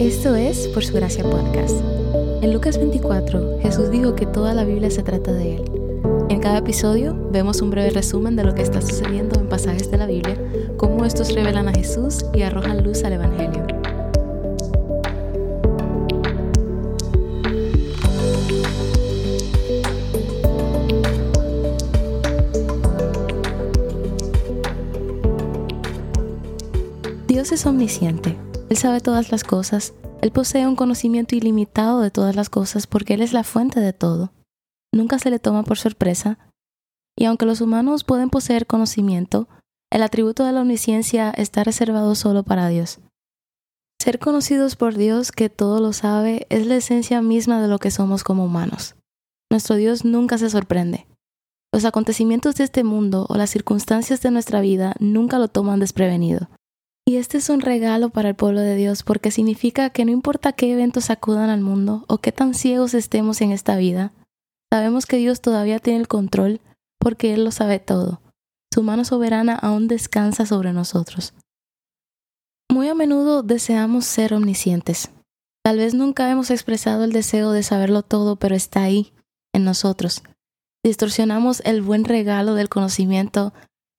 Esto es Por Su Gracia Podcast. En Lucas 24, Jesús dijo que toda la Biblia se trata de Él. En cada episodio vemos un breve resumen de lo que está sucediendo en pasajes de la Biblia, cómo estos revelan a Jesús y arrojan luz al Evangelio. Dios es omnisciente él sabe todas las cosas, Él posee un conocimiento ilimitado de todas las cosas porque Él es la fuente de todo. Nunca se le toma por sorpresa. Y aunque los humanos pueden poseer conocimiento, el atributo de la omnisciencia está reservado solo para Dios. Ser conocidos por Dios, que todo lo sabe, es la esencia misma de lo que somos como humanos. Nuestro Dios nunca se sorprende. Los acontecimientos de este mundo o las circunstancias de nuestra vida nunca lo toman desprevenido. Y este es un regalo para el pueblo de Dios porque significa que no importa qué eventos acudan al mundo o qué tan ciegos estemos en esta vida, sabemos que Dios todavía tiene el control porque Él lo sabe todo. Su mano soberana aún descansa sobre nosotros. Muy a menudo deseamos ser omniscientes. Tal vez nunca hemos expresado el deseo de saberlo todo, pero está ahí, en nosotros. Distorsionamos el buen regalo del conocimiento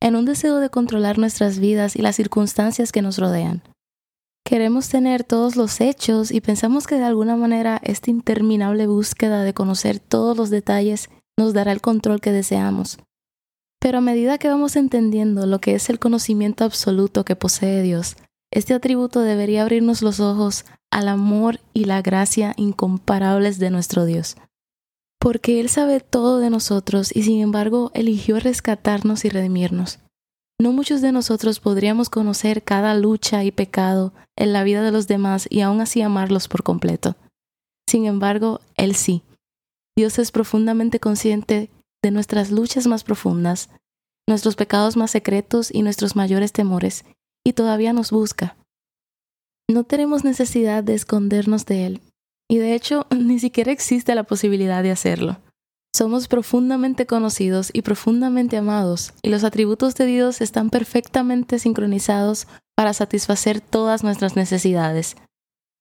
en un deseo de controlar nuestras vidas y las circunstancias que nos rodean. Queremos tener todos los hechos y pensamos que de alguna manera esta interminable búsqueda de conocer todos los detalles nos dará el control que deseamos. Pero a medida que vamos entendiendo lo que es el conocimiento absoluto que posee Dios, este atributo debería abrirnos los ojos al amor y la gracia incomparables de nuestro Dios porque Él sabe todo de nosotros y sin embargo eligió rescatarnos y redimirnos. No muchos de nosotros podríamos conocer cada lucha y pecado en la vida de los demás y aún así amarlos por completo. Sin embargo, Él sí. Dios es profundamente consciente de nuestras luchas más profundas, nuestros pecados más secretos y nuestros mayores temores, y todavía nos busca. No tenemos necesidad de escondernos de Él, y de hecho, ni siquiera existe la posibilidad de hacerlo. Somos profundamente conocidos y profundamente amados, y los atributos de Dios están perfectamente sincronizados para satisfacer todas nuestras necesidades.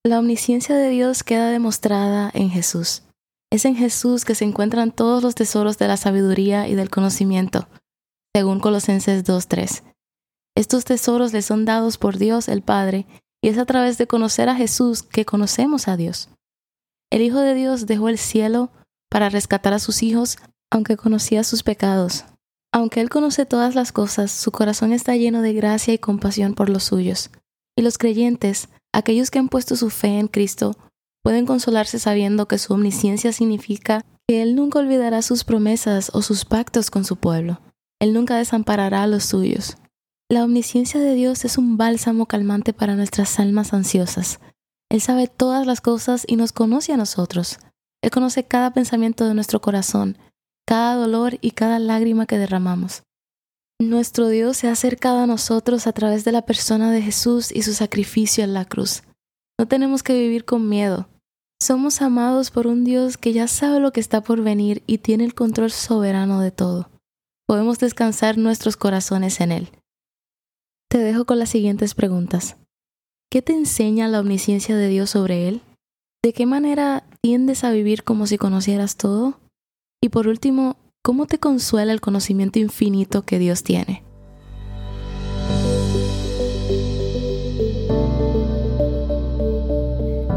La omnisciencia de Dios queda demostrada en Jesús. Es en Jesús que se encuentran todos los tesoros de la sabiduría y del conocimiento, según Colosenses 2.3. Estos tesoros le son dados por Dios el Padre, y es a través de conocer a Jesús que conocemos a Dios. El Hijo de Dios dejó el cielo para rescatar a sus hijos, aunque conocía sus pecados. Aunque Él conoce todas las cosas, su corazón está lleno de gracia y compasión por los suyos. Y los creyentes, aquellos que han puesto su fe en Cristo, pueden consolarse sabiendo que su omnisciencia significa que Él nunca olvidará sus promesas o sus pactos con su pueblo. Él nunca desamparará a los suyos. La omnisciencia de Dios es un bálsamo calmante para nuestras almas ansiosas. Él sabe todas las cosas y nos conoce a nosotros. Él conoce cada pensamiento de nuestro corazón, cada dolor y cada lágrima que derramamos. Nuestro Dios se ha acercado a nosotros a través de la persona de Jesús y su sacrificio en la cruz. No tenemos que vivir con miedo. Somos amados por un Dios que ya sabe lo que está por venir y tiene el control soberano de todo. Podemos descansar nuestros corazones en Él. Te dejo con las siguientes preguntas. ¿Qué te enseña la omnisciencia de Dios sobre Él? ¿De qué manera tiendes a vivir como si conocieras todo? Y por último, ¿cómo te consuela el conocimiento infinito que Dios tiene?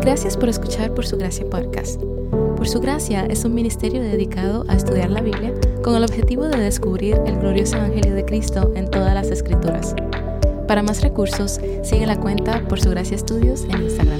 Gracias por escuchar Por Su Gracia Podcast. Por Su Gracia es un ministerio dedicado a estudiar la Biblia con el objetivo de descubrir el glorioso Evangelio de Cristo en todas las Escrituras. Para más recursos, sigue la cuenta por su gracia estudios en Instagram.